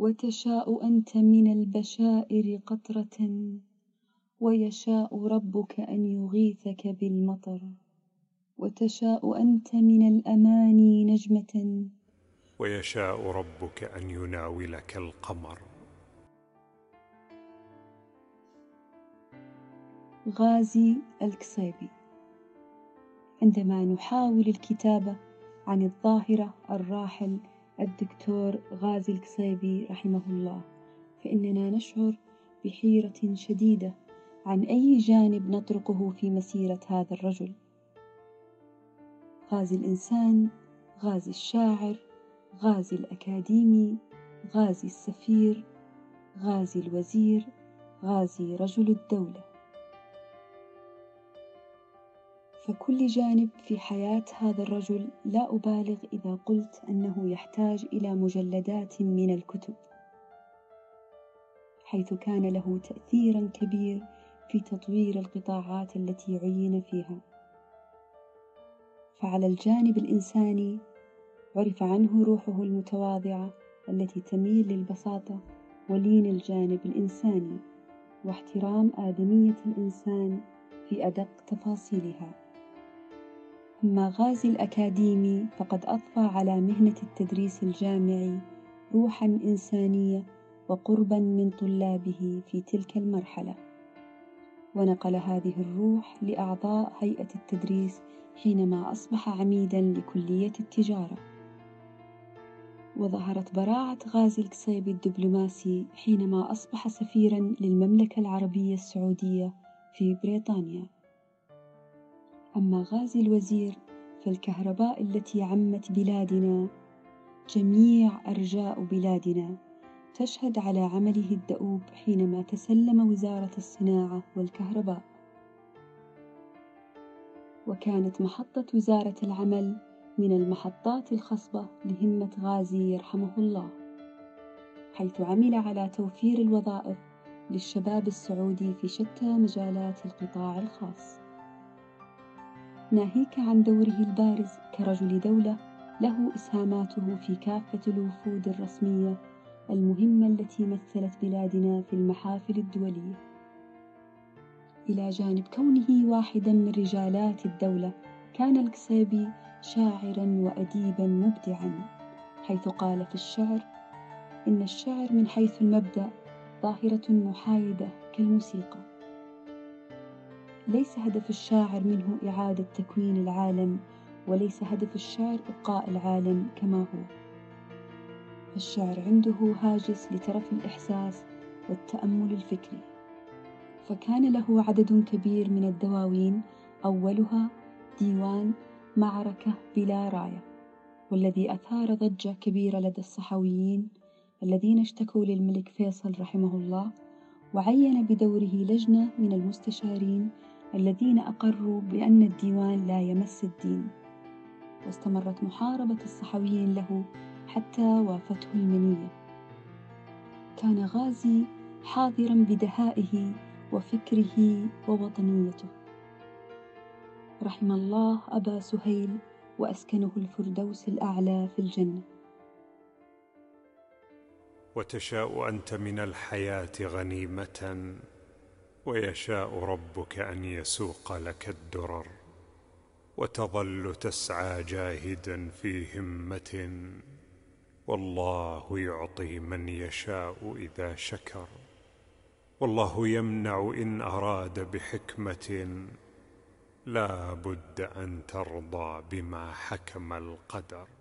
وتشاء أنت من البشائر قطرة ويشاء ربك أن يغيثك بالمطر وتشاء أنت من الأماني نجمة. ويشاء ربك أن يناولك القمر. غازي الكسيبي. عندما نحاول الكتابة عن الظاهرة الراحل الدكتور غازي الكسيبي رحمه الله فإننا نشعر بحيرة شديدة عن أي جانب نطرقه في مسيرة هذا الرجل. غازي الإنسان غازي الشاعر غازي الأكاديمي غازي السفير غازي الوزير غازي رجل الدولة. فكل جانب في حياة هذا الرجل لا أبالغ إذا قلت أنه يحتاج إلى مجلدات من الكتب حيث كان له تأثيرا كبير في تطوير القطاعات التي عين فيها. فعلى الجانب الإنساني عرف عنه روحه المتواضعة التي تميل للبساطة ولين الجانب الإنساني واحترام آدمية الإنسان في أدق تفاصيلها. أما غازي الأكاديمي فقد أضفى على مهنة التدريس الجامعي روحا إنسانية وقربا من طلابه في تلك المرحلة. ونقل هذه الروح لأعضاء هيئة التدريس حينما أصبح عميدا لكلية التجارة. وظهرت براعة غازي القصيبي الدبلوماسي حينما أصبح سفيرا للمملكة العربية السعودية في بريطانيا. أما غازي الوزير فالكهرباء التي عمت بلادنا جميع أرجاء بلادنا تشهد على عمله الدؤوب حينما تسلم وزارة الصناعة والكهرباء. وكانت محطة وزارة العمل من المحطات الخصبة لهمة غازي يرحمه الله حيث عمل على توفير الوظائف للشباب السعودي في شتى مجالات القطاع الخاص. ناهيك عن دوره البارز كرجل دولة له إسهاماته في كافة الوفود الرسمية المهمة التي مثلت بلادنا في المحافل الدولية. إلى جانب كونه واحدا من رجالات الدولة كان القصيبي شاعرا وأديبا مبدعا حيث قال في الشعر إن الشعر من حيث المبدأ ظاهرة محايدة كالموسيقى. ليس هدف الشاعر منه إعادة تكوين العالم وليس هدف الشعر إبقاء العالم كما هو. فالشعر عنده هاجس لترف الإحساس والتأمل الفكري. فكان له عدد كبير من الدواوين أولها ديوان معركة بلا راية والذي أثار ضجة كبيرة لدى الصحويين الذين اشتكوا للملك فيصل رحمه الله وعين بدوره لجنة من المستشارين الذين أقروا بأن الديوان لا يمس الدين. واستمرت محاربة الصحويين له حتى وافته المنية. كان غازي حاضرا بدهائه وفكره ووطنيته. رحم الله أبا سهيل وأسكنه الفردوس الأعلى في الجنة. وتشاء أنت من الحياة غنيمة. ويشاء ربك أن يسوق لك الدرر وتظل تسعى جاهدا في همة والله يعطي من يشاء إذا شكر والله يمنع إن أراد بحكمة لا بد أن ترضى بما حكم القدر